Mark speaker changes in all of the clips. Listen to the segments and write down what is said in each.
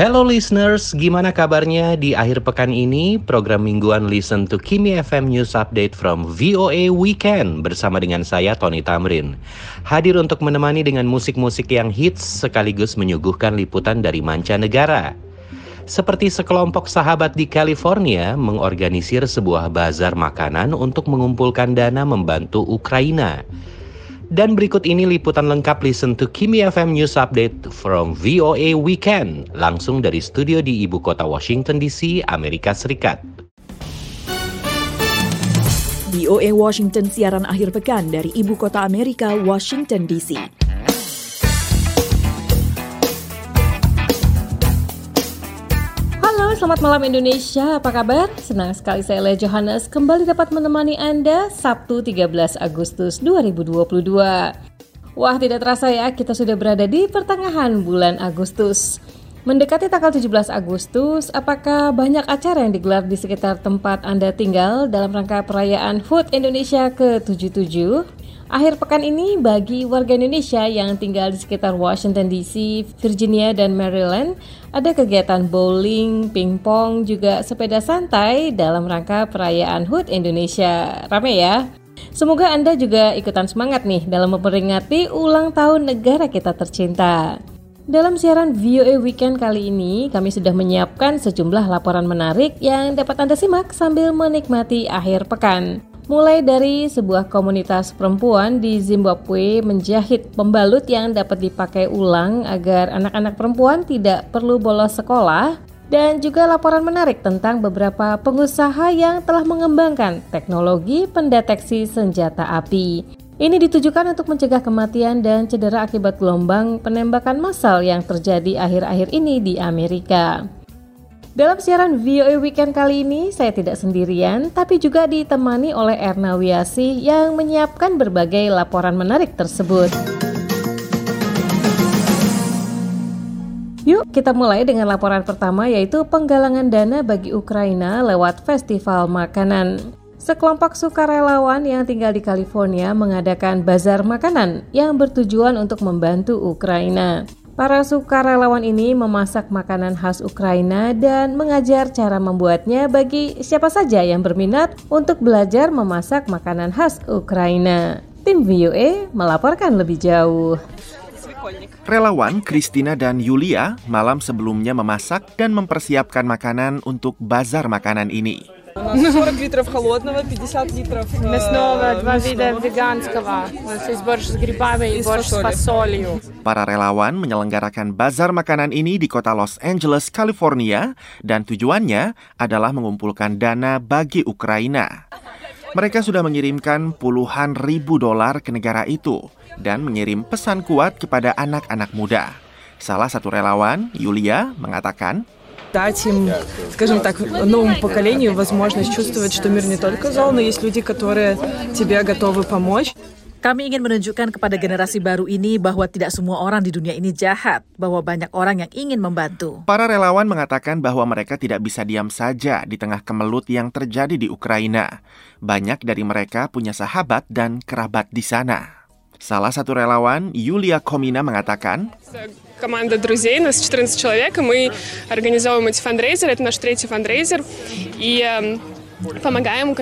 Speaker 1: Hello listeners, gimana kabarnya di akhir pekan ini? Program mingguan Listen to Kimi FM News Update from VOA Weekend bersama dengan saya Tony Tamrin. Hadir untuk menemani dengan musik-musik yang hits sekaligus menyuguhkan liputan dari mancanegara. Seperti sekelompok sahabat di California mengorganisir sebuah bazar makanan untuk mengumpulkan dana membantu Ukraina. Dan berikut ini liputan lengkap Listen to Kimi FM News Update from VOA Weekend, langsung dari studio di ibu kota Washington DC, Amerika Serikat.
Speaker 2: VOA Washington siaran akhir pekan dari ibu kota Amerika, Washington DC.
Speaker 3: Selamat malam Indonesia. Apa kabar? Senang sekali saya Lea Johannes kembali dapat menemani Anda Sabtu 13 Agustus 2022. Wah, tidak terasa ya, kita sudah berada di pertengahan bulan Agustus. Mendekati tanggal 17 Agustus, apakah banyak acara yang digelar di sekitar tempat Anda tinggal dalam rangka perayaan HUT Indonesia ke-77? Akhir pekan ini bagi warga Indonesia yang tinggal di sekitar Washington DC, Virginia, dan Maryland, ada kegiatan bowling, pingpong, juga sepeda santai dalam rangka perayaan HUT Indonesia. Rame ya? Semoga Anda juga ikutan semangat nih dalam memperingati ulang tahun negara kita tercinta. Dalam siaran VOA Weekend kali ini, kami sudah menyiapkan sejumlah laporan menarik yang dapat Anda simak sambil menikmati akhir pekan mulai dari sebuah komunitas perempuan di Zimbabwe menjahit pembalut yang dapat dipakai ulang agar anak-anak perempuan tidak perlu bolos sekolah dan juga laporan menarik tentang beberapa pengusaha yang telah mengembangkan teknologi pendeteksi senjata api. Ini ditujukan untuk mencegah kematian dan cedera akibat gelombang penembakan massal yang terjadi akhir-akhir ini di Amerika. Dalam siaran VOA Weekend kali ini, saya tidak sendirian, tapi juga ditemani oleh Erna Wiasi yang menyiapkan berbagai laporan menarik tersebut. Yuk kita mulai dengan laporan pertama yaitu penggalangan dana bagi Ukraina lewat festival makanan. Sekelompok sukarelawan yang tinggal di California mengadakan bazar makanan yang bertujuan untuk membantu Ukraina. Para sukarelawan ini memasak makanan khas Ukraina dan mengajar cara membuatnya bagi siapa saja yang berminat untuk belajar memasak makanan khas Ukraina. Tim VOA melaporkan lebih jauh.
Speaker 4: Relawan Kristina dan Yulia malam sebelumnya memasak dan mempersiapkan makanan untuk bazar makanan ini.
Speaker 5: У нас 40 литров холодного, 50 литров э,
Speaker 6: мясного, два вида веганского. У нас есть борщ с грибами и борщ с фасолью.
Speaker 4: Para relawan menyelenggarakan bazar makanan ini di kota Los Angeles, California, dan tujuannya adalah mengumpulkan dana bagi Ukraina. Mereka sudah mengirimkan puluhan ribu dolar ke negara itu dan mengirim pesan kuat kepada anak-anak muda. Salah satu relawan, Yulia, mengatakan,
Speaker 5: дать им, скажем так, новому поколению возможность чувствовать, что мир не только зол, но есть люди, которые тебе готовы помочь.
Speaker 7: Kami ingin menunjukkan kepada generasi baru ini bahwa tidak semua orang di dunia ini jahat, bahwa banyak orang yang ingin membantu.
Speaker 4: Para relawan mengatakan bahwa mereka tidak bisa diam saja di tengah kemelut yang terjadi di Ukraina. Banyak dari mereka punya sahabat dan kerabat di sana. Salah satu relawan, Yulia Komina mengatakan,
Speaker 8: команда друзей, нас 14 человек, и мы организовываем эти фандрейзеры, это наш третий фандрейзер, и помогаем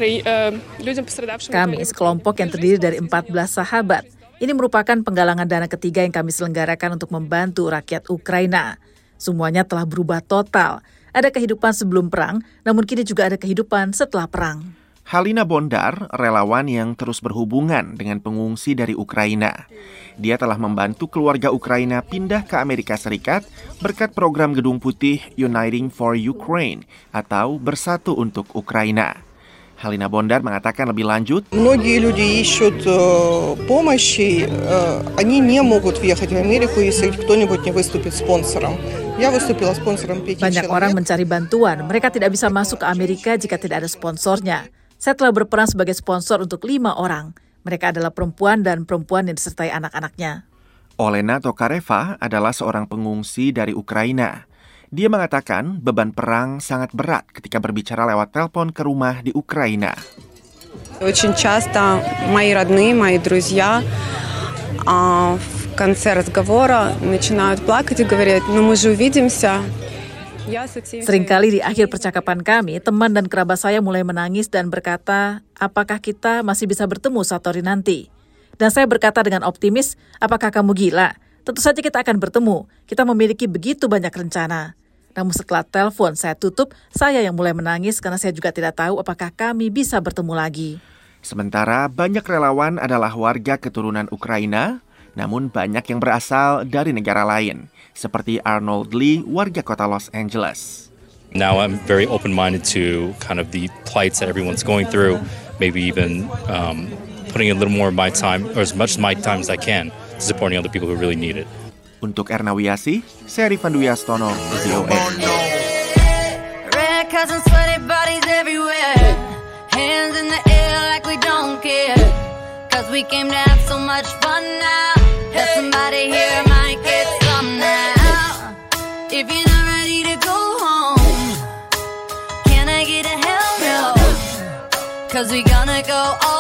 Speaker 8: людям пострадавшим.
Speaker 7: Kami sekelompok yang terdiri dari 14 sahabat. Ini merupakan penggalangan dana ketiga yang kami selenggarakan untuk membantu rakyat Ukraina. Semuanya telah berubah total. Ada kehidupan sebelum perang, namun kini juga ada kehidupan setelah perang.
Speaker 4: Halina Bondar, relawan yang terus berhubungan dengan pengungsi dari Ukraina. Dia telah membantu keluarga Ukraina pindah ke Amerika Serikat berkat program Gedung Putih Uniting for Ukraine atau Bersatu untuk Ukraina. Halina Bondar mengatakan lebih lanjut,
Speaker 9: Многие люди ищут э, помощи, э, они не могут въехать в Америку, если кто-нибудь не выступит спонсором. Я выступила спонсором пяти
Speaker 7: Banyak orang mencari bantuan, mereka tidak bisa masuk ke Amerika jika tidak ada sponsornya. Saya telah berperan sebagai sponsor untuk lima orang. Mereka adalah perempuan dan perempuan yang disertai anak-anaknya.
Speaker 4: Olena Tokareva adalah seorang pengungsi dari Ukraina. Dia mengatakan beban perang sangat berat ketika berbicara lewat telepon ke rumah di Ukraina.
Speaker 10: Очень часто мои родные, мои друзья в конце разговора начинают плакать и говорят, ну мы же увидимся,
Speaker 7: Seringkali di akhir percakapan kami, teman dan kerabat saya mulai menangis dan berkata, apakah kita masih bisa bertemu Satori nanti? Dan saya berkata dengan optimis, apakah kamu gila? Tentu saja kita akan bertemu. Kita memiliki begitu banyak rencana. Namun setelah telepon saya tutup, saya yang mulai menangis karena saya juga tidak tahu apakah kami bisa bertemu lagi.
Speaker 4: Sementara banyak relawan adalah warga keturunan Ukraina, namun banyak yang berasal dari negara lain seperti Arnold Lee, warga kota Los Angeles.
Speaker 11: Now I'm very open-minded to kind of the plights that everyone's going through, maybe even um, putting a little more of my time, or as much of my time as I can, to supporting other people who really need it.
Speaker 4: Untuk Erna Wiyasi, saya Rifan Dwi Astono, VOA.
Speaker 12: Cause we came to have so much fun now. That somebody here Cause we gonna go all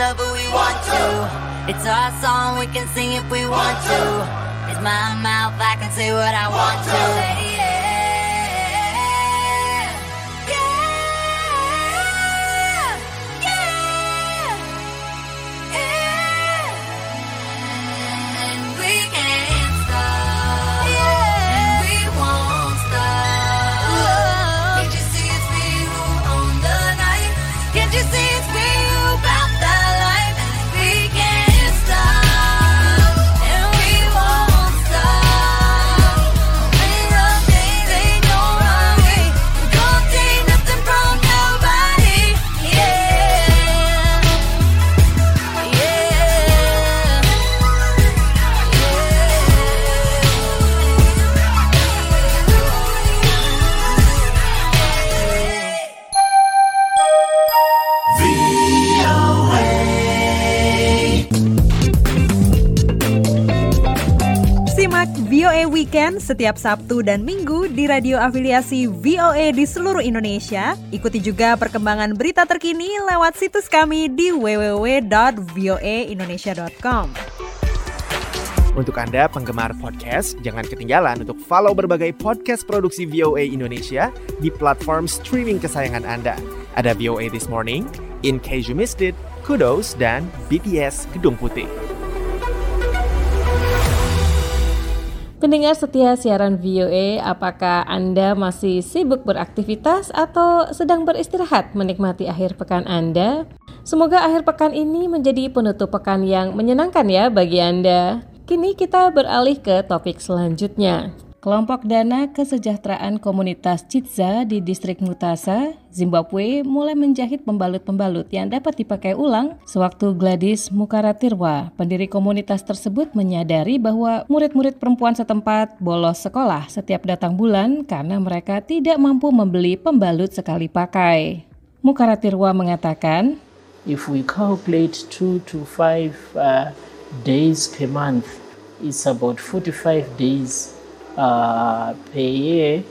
Speaker 12: love who we want to. It's our song, we can sing if we want to. It's my mouth, I can say what I want to.
Speaker 13: Setiap Sabtu dan Minggu di radio afiliasi VOA di seluruh Indonesia. Ikuti juga perkembangan berita terkini lewat situs kami di www.voaindonesia.com.
Speaker 4: Untuk Anda penggemar podcast, jangan ketinggalan untuk follow berbagai podcast produksi VOA Indonesia di platform streaming kesayangan Anda. Ada VOA This Morning, In Case You Missed It, Kudos, dan BTS Gedung Putih.
Speaker 3: Pendengar setia siaran VOA, apakah Anda masih sibuk beraktivitas atau sedang beristirahat menikmati akhir pekan Anda? Semoga akhir pekan ini menjadi penutup pekan yang menyenangkan ya bagi Anda. Kini kita beralih ke topik selanjutnya. Kelompok Dana Kesejahteraan Komunitas Citza di Distrik Mutasa, Zimbabwe mulai menjahit pembalut-pembalut yang dapat dipakai ulang sewaktu Gladys Mukaratirwa, pendiri komunitas tersebut menyadari bahwa murid-murid perempuan setempat bolos sekolah setiap datang bulan karena mereka tidak mampu membeli pembalut sekali pakai. Mukaratirwa mengatakan,
Speaker 14: If we calculate 2 to 5 uh, days per month, it's about 45 days per year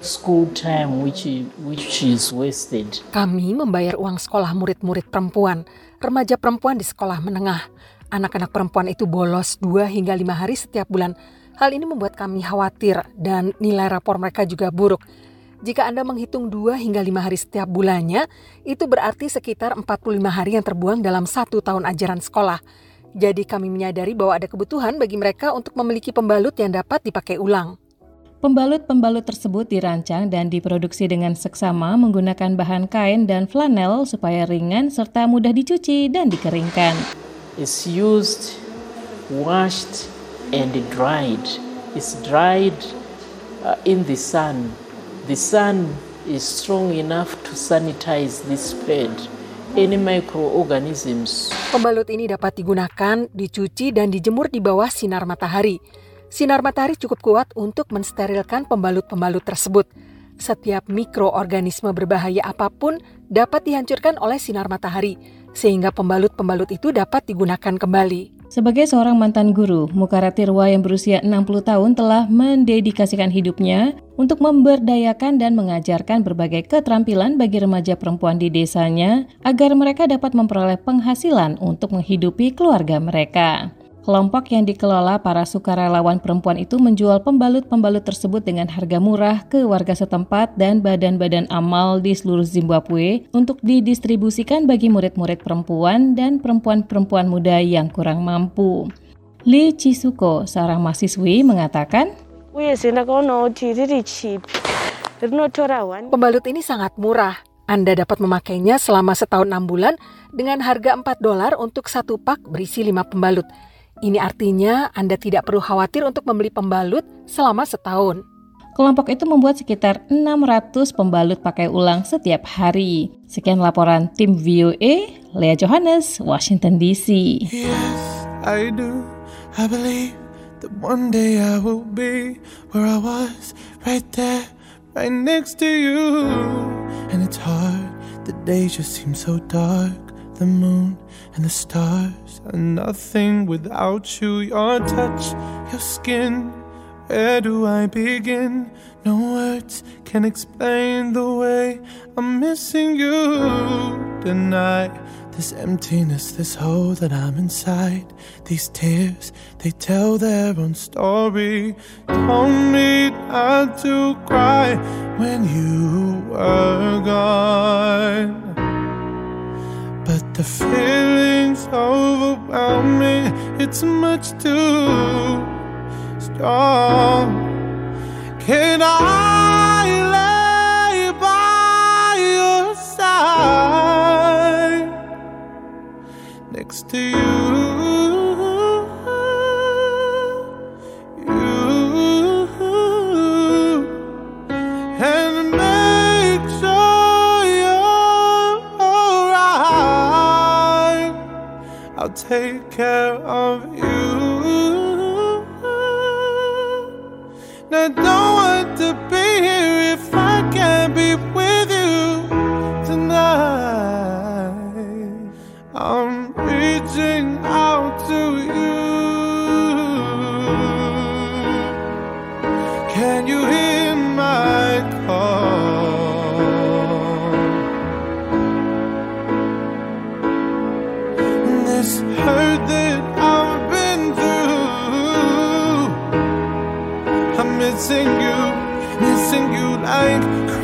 Speaker 14: school time which is, which is wasted.
Speaker 15: Kami membayar uang sekolah murid-murid perempuan, remaja perempuan di sekolah menengah. Anak-anak perempuan itu bolos 2 hingga 5 hari setiap bulan. Hal ini membuat kami khawatir dan nilai rapor mereka juga buruk. Jika Anda menghitung 2 hingga 5 hari setiap bulannya, itu berarti sekitar 45 hari yang terbuang dalam satu tahun ajaran sekolah. Jadi kami menyadari bahwa ada kebutuhan bagi mereka untuk memiliki pembalut yang dapat dipakai ulang.
Speaker 3: Pembalut-pembalut tersebut dirancang dan diproduksi dengan seksama menggunakan bahan kain dan flanel supaya ringan serta mudah dicuci dan dikeringkan.
Speaker 14: It's used, washed, and dried. It's dried uh, in the sun. The sun is strong enough to sanitize this pad. Any microorganisms
Speaker 15: Pembalut ini dapat digunakan, dicuci, dan dijemur di bawah sinar matahari. Sinar matahari cukup kuat untuk mensterilkan pembalut-pembalut tersebut. Setiap mikroorganisme berbahaya apa pun dapat dihancurkan oleh sinar matahari, sehingga pembalut-pembalut itu dapat digunakan kembali.
Speaker 3: Sebagai seorang mantan guru, Mukaratirwa yang berusia 60 tahun telah mendedikasikan hidupnya untuk memberdayakan dan mengajarkan berbagai keterampilan bagi remaja perempuan di desanya agar mereka dapat memperoleh penghasilan untuk menghidupi keluarga mereka. Kelompok yang dikelola para sukarelawan perempuan itu menjual pembalut-pembalut tersebut dengan harga murah ke warga setempat dan badan-badan amal di seluruh Zimbabwe untuk didistribusikan bagi murid-murid perempuan dan perempuan-perempuan muda yang kurang mampu. Lee Chisuko, seorang mahasiswi, mengatakan,
Speaker 15: Pembalut ini sangat murah. Anda dapat memakainya selama setahun 6 bulan dengan harga 4 dolar untuk satu pak berisi 5 pembalut. Ini artinya Anda tidak perlu khawatir untuk membeli pembalut selama setahun.
Speaker 3: Kelompok itu membuat sekitar 600 pembalut pakai ulang setiap hari. Sekian laporan tim VOA, Lea Johannes, Washington DC.
Speaker 16: Yes, I do. I believe that one day I will be where I was, right there, right next to you. And it's hard, the days just seem so dark. The moon and the stars are nothing without you. Your touch, your skin. Where do I begin? No words can explain the way I'm missing you tonight. This emptiness, this hole that I'm inside. These tears, they tell their own story. Told me not to cry when you were gone. But the feeling's overwhelming, it's much too strong. Can I lay by your side next to you? Take care of you. I don't missing you, missing you like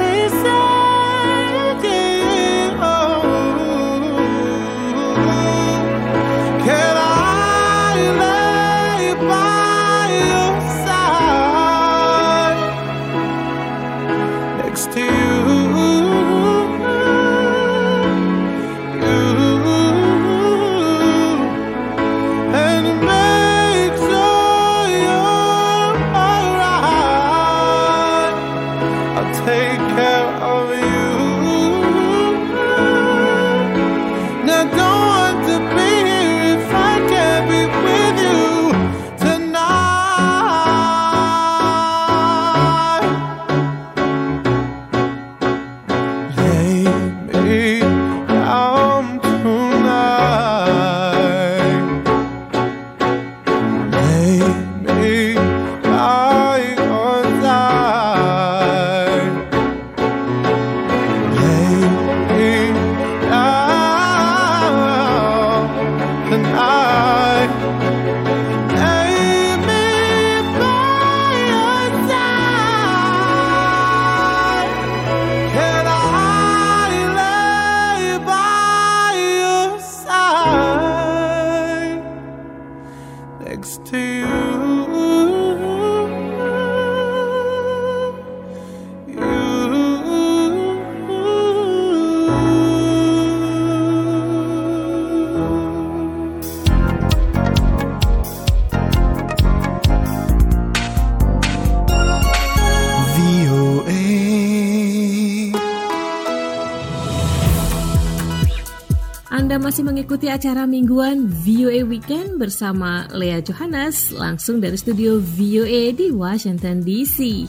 Speaker 3: Anda masih mengikuti acara mingguan VOA Weekend bersama Lea Johannes langsung dari studio VOA di Washington DC.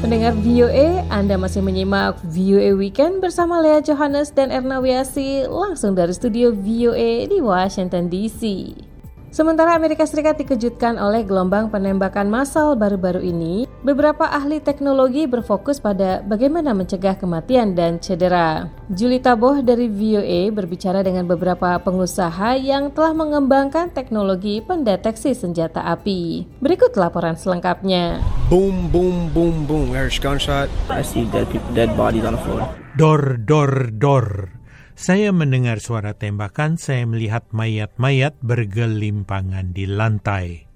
Speaker 3: Pendengar VOA, Anda masih menyimak VOA Weekend bersama Lea Johannes dan Erna Wiasi langsung dari studio VOA di Washington DC. Sementara Amerika Serikat dikejutkan oleh gelombang penembakan massal baru-baru ini, beberapa ahli teknologi berfokus pada bagaimana mencegah kematian dan cedera. Julie Taboh dari VOA berbicara dengan beberapa pengusaha yang telah mengembangkan teknologi pendeteksi senjata api. Berikut laporan selengkapnya.
Speaker 17: Boom, boom, boom, boom. There's gunshot.
Speaker 18: I see dead people, dead bodies on the floor.
Speaker 19: Dor, dor, dor. Saya mendengar suara tembakan, saya melihat mayat-mayat bergelimpangan di lantai.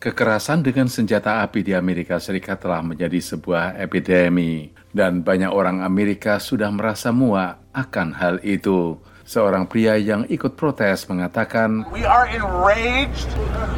Speaker 20: Kekerasan dengan senjata api di Amerika Serikat telah menjadi sebuah epidemi, dan banyak orang Amerika sudah merasa muak akan hal itu. Seorang pria yang ikut protes mengatakan,
Speaker 21: We are enraged.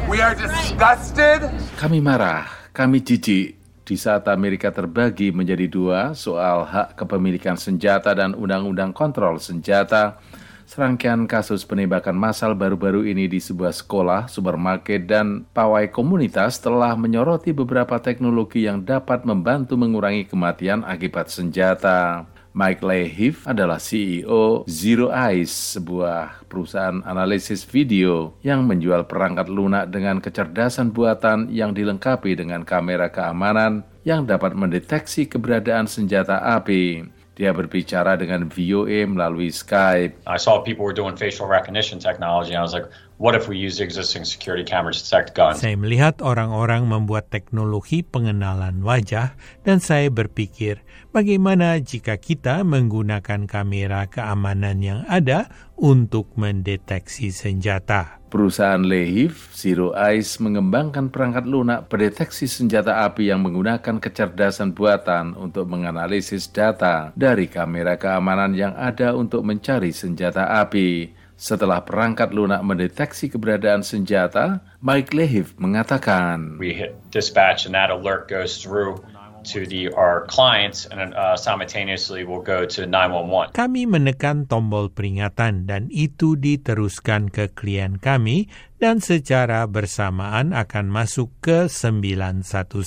Speaker 21: We are disgusted.
Speaker 20: Kami marah, kami jijik, di saat Amerika terbagi menjadi dua soal hak kepemilikan senjata dan undang-undang kontrol senjata, serangkaian kasus penembakan massal baru-baru ini di sebuah sekolah, supermarket, dan pawai komunitas telah menyoroti beberapa teknologi yang dapat membantu mengurangi kematian akibat senjata. Mike Lehiv adalah CEO Zero Eyes, sebuah perusahaan analisis video yang menjual perangkat lunak dengan kecerdasan buatan yang dilengkapi dengan kamera keamanan yang dapat mendeteksi keberadaan senjata api. Dia berbicara dengan VOA melalui Skype.
Speaker 22: I saw people were doing facial recognition technology, and I was like, what if we use existing security cameras to detect guns?
Speaker 19: Saya melihat orang-orang membuat teknologi pengenalan wajah, dan saya berpikir, bagaimana jika kita menggunakan kamera keamanan yang ada untuk mendeteksi senjata?
Speaker 20: Perusahaan Lehiv, Zero Eyes, mengembangkan perangkat lunak pendeteksi senjata api yang menggunakan kecerdasan buatan untuk menganalisis data dari kamera keamanan yang ada untuk mencari senjata api. Setelah perangkat lunak mendeteksi keberadaan senjata, Mike Lehiv mengatakan,
Speaker 22: We hit dispatch, and that alert goes through to the our clients, and uh, simultaneously will go to 911.
Speaker 19: Kami menekan tombol peringatan dan itu diteruskan ke klien kami dan secara bersamaan akan masuk ke 911,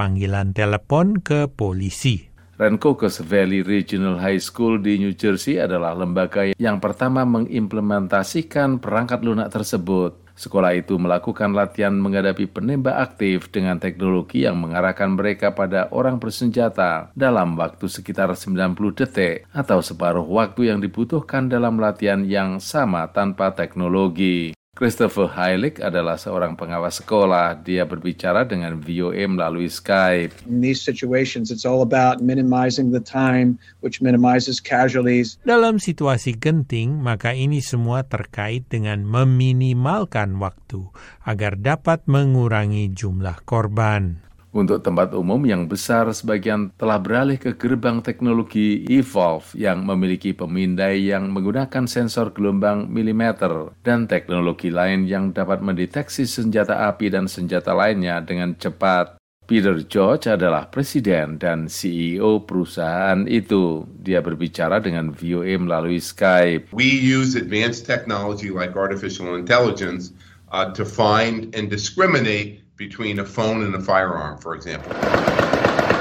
Speaker 19: panggilan telepon ke polisi.
Speaker 20: Rancocas Valley Regional High School di New Jersey adalah lembaga yang pertama mengimplementasikan perangkat lunak tersebut. Sekolah itu melakukan latihan menghadapi penembak aktif dengan teknologi yang mengarahkan mereka pada orang bersenjata dalam waktu sekitar 90 detik atau separuh waktu yang dibutuhkan dalam latihan yang sama tanpa teknologi. Christopher Heilig adalah seorang pengawas sekolah. Dia berbicara dengan VOA melalui Skype.
Speaker 23: In these situations, it's all about minimizing the time, which minimizes casualties.
Speaker 19: Dalam situasi genting, maka ini semua terkait dengan meminimalkan waktu agar dapat mengurangi jumlah korban.
Speaker 20: Untuk tempat umum yang besar, sebagian telah beralih ke gerbang teknologi Evolve yang memiliki pemindai yang menggunakan sensor gelombang milimeter dan teknologi lain yang dapat mendeteksi senjata api dan senjata lainnya dengan cepat. Peter George adalah presiden dan CEO perusahaan itu. Dia berbicara dengan VOA melalui Skype.
Speaker 24: We use advanced technology like artificial intelligence uh, to find and discriminate between a phone and a firearm, for example.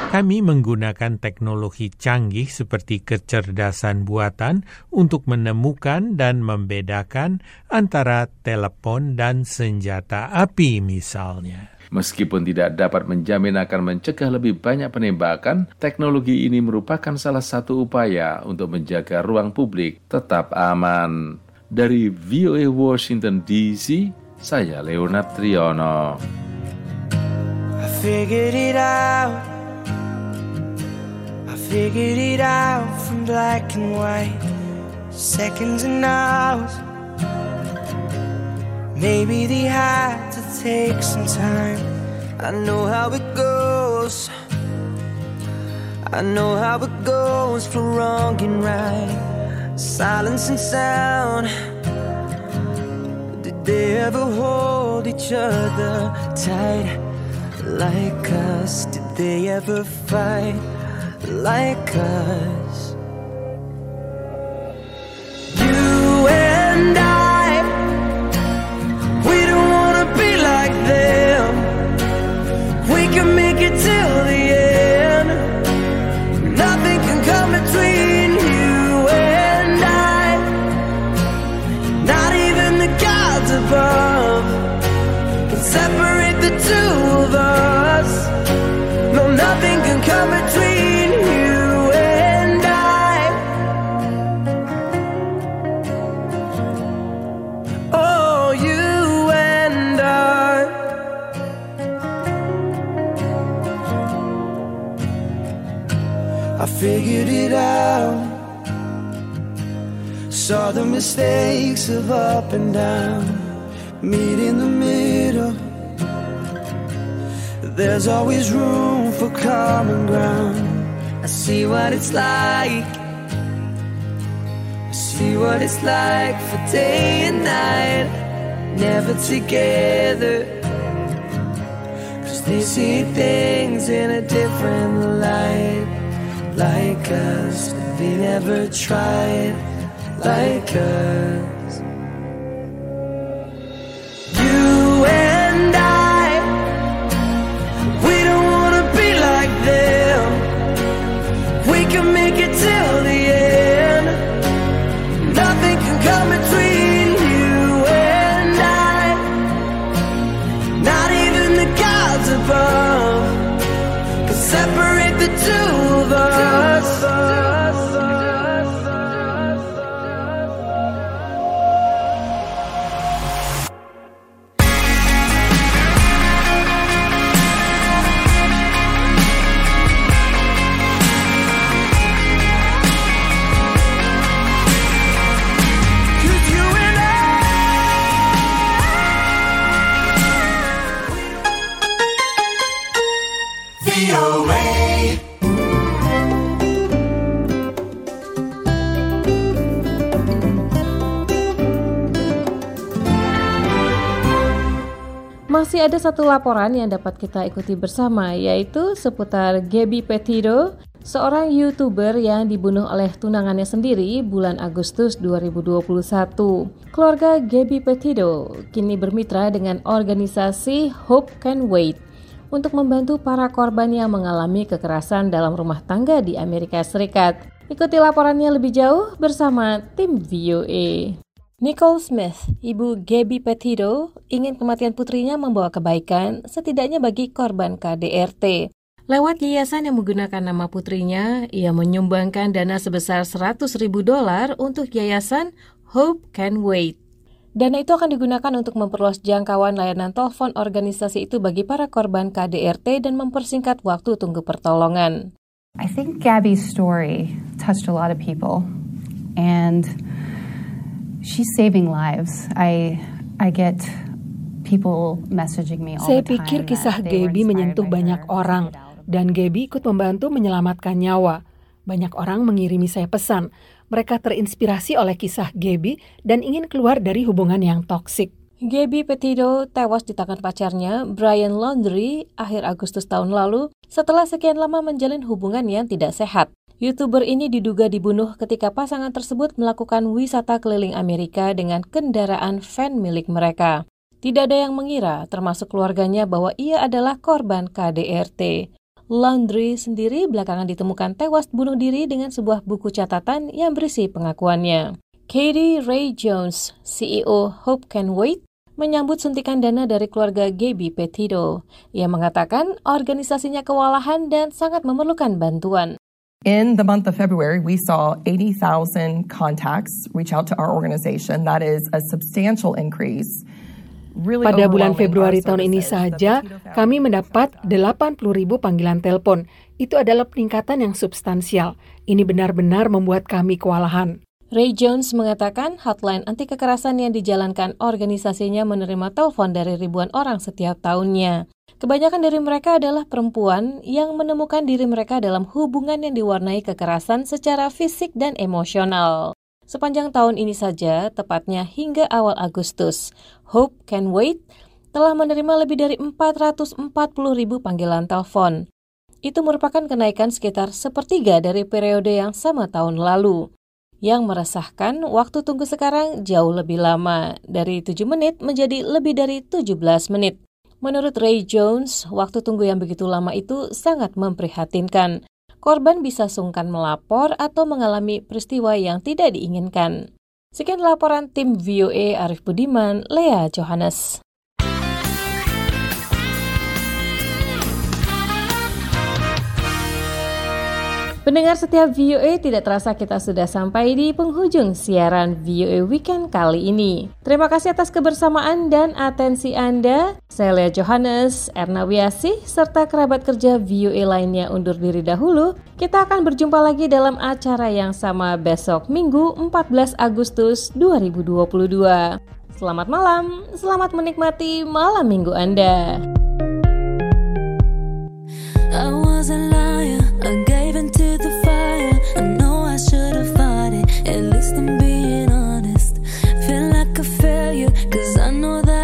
Speaker 19: Kami menggunakan teknologi canggih seperti kecerdasan buatan untuk menemukan dan membedakan antara telepon dan senjata api misalnya.
Speaker 20: Meskipun tidak dapat menjamin akan mencegah lebih banyak penembakan, teknologi ini merupakan salah satu upaya untuk menjaga ruang publik tetap aman. Dari VOA Washington DC, saya Leonard Triono.
Speaker 25: figured it out. I figured it out from black and white, seconds and hours. Maybe they had to take some time. I know how it goes. I know how it goes for wrong and right, silence and sound. They ever hold each other tight?
Speaker 26: like us? Did they ever fight like us? Separate the two of us. No, nothing can come between you and I. Oh, you and I. I figured it out. Saw the mistakes of up and down. Meet in the middle. There's always room for common ground. I see what it's like. I see what it's like for day and night. Never together. Cause they see things in a different light. Like us, they never tried. Like us. Can make it till the end. Nothing can come
Speaker 3: Masih ada satu laporan yang dapat kita ikuti bersama, yaitu seputar Gabby Petito, seorang YouTuber yang dibunuh oleh tunangannya sendiri bulan Agustus 2021. Keluarga Gabby Petito kini bermitra dengan organisasi Hope Can Wait untuk membantu para korban yang mengalami kekerasan dalam rumah tangga di Amerika Serikat. Ikuti laporannya lebih jauh bersama tim VOA. Nicole Smith, ibu Gabby Petito, ingin kematian putrinya membawa kebaikan setidaknya bagi korban KDRT. Lewat yayasan yang menggunakan nama putrinya, ia menyumbangkan dana sebesar 100 ribu dolar untuk yayasan Hope Can Wait. Dana itu akan digunakan untuk memperluas jangkauan layanan telepon organisasi itu bagi para korban KDRT dan mempersingkat waktu tunggu pertolongan.
Speaker 27: I think Gabby's story touched a lot of people, and she's saving lives. I I get people messaging me all
Speaker 15: Saya
Speaker 27: the time.
Speaker 15: pikir kisah Gaby menyentuh banyak orang, dan Gaby ikut membantu menyelamatkan nyawa. Banyak orang mengirimi saya pesan. Mereka terinspirasi oleh kisah Gaby dan ingin keluar dari hubungan yang toksik.
Speaker 3: Gabby Petito tewas di tangan pacarnya, Brian Laundrie, akhir Agustus tahun lalu setelah sekian lama menjalin hubungan yang tidak sehat. YouTuber ini diduga dibunuh ketika pasangan tersebut melakukan wisata keliling Amerika dengan kendaraan van milik mereka. Tidak ada yang mengira, termasuk keluarganya, bahwa ia adalah korban KDRT. Laundrie sendiri belakangan ditemukan tewas bunuh diri dengan sebuah buku catatan yang berisi pengakuannya. Katie Ray Jones, CEO Hope Can Wait, menyambut suntikan dana dari keluarga Gabby Petito. Ia mengatakan organisasinya kewalahan dan sangat memerlukan bantuan.
Speaker 28: In the month of February, we saw 80,000 contacts reach out to our organization. That is a substantial increase. Really
Speaker 15: Pada bulan Februari tahun ini saja, kami mendapat 80 ribu panggilan telepon. Itu adalah peningkatan yang substansial. Ini benar-benar membuat kami kewalahan.
Speaker 3: Ray Jones mengatakan hotline anti kekerasan yang dijalankan organisasinya menerima telepon dari ribuan orang setiap tahunnya. Kebanyakan dari mereka adalah perempuan yang menemukan diri mereka dalam hubungan yang diwarnai kekerasan secara fisik dan emosional. Sepanjang tahun ini saja, tepatnya hingga awal Agustus, Hope Can Wait telah menerima lebih dari 440 ribu panggilan telepon. Itu merupakan kenaikan sekitar sepertiga dari periode yang sama tahun lalu. Yang meresahkan, waktu tunggu sekarang jauh lebih lama, dari 7 menit menjadi lebih dari 17 menit. Menurut Ray Jones, waktu tunggu yang begitu lama itu sangat memprihatinkan. Korban bisa sungkan melapor atau mengalami peristiwa yang tidak diinginkan. Sekian laporan tim VOA Arif Budiman, Lea Johannes. Pendengar setiap VOA tidak terasa kita sudah sampai di penghujung siaran VOA Weekend kali ini. Terima kasih atas kebersamaan dan atensi Anda. Saya Lea Johannes, Erna Wiasi, serta kerabat kerja VOA lainnya undur diri dahulu. Kita akan berjumpa lagi dalam acara yang sama besok Minggu 14 Agustus 2022. Selamat malam, selamat menikmati malam minggu Anda.
Speaker 25: I Cause I know that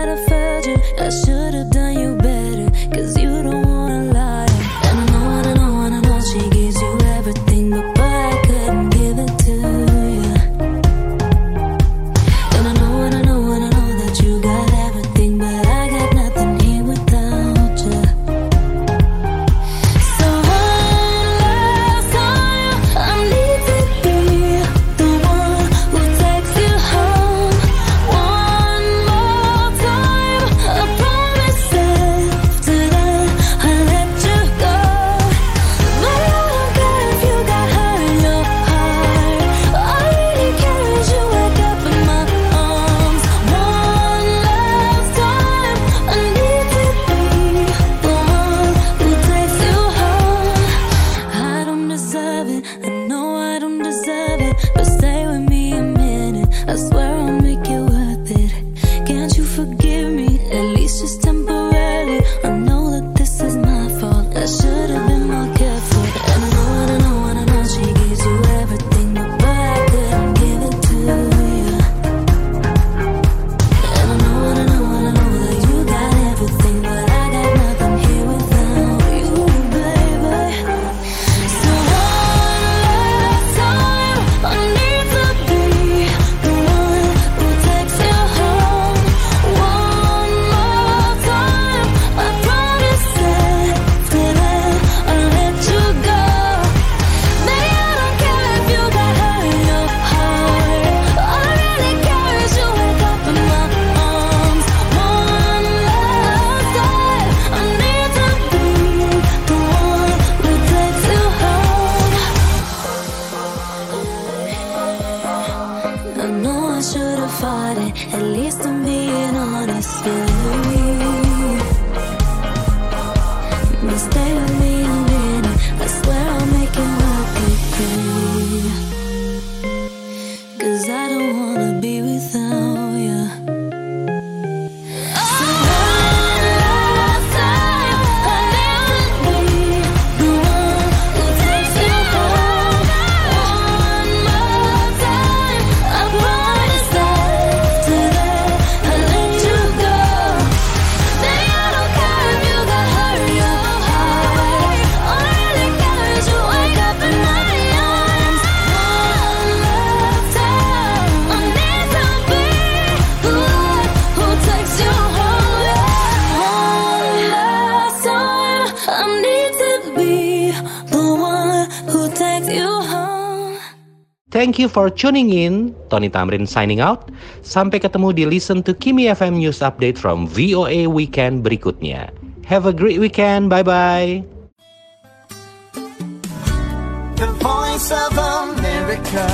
Speaker 26: Thank you for tuning in. Tony Tamrin signing out. Sampai ketemu di Listen to Kimi FM News Update from VOA Weekend berikutnya. Have a great weekend. Bye-bye.
Speaker 25: The Voice of America.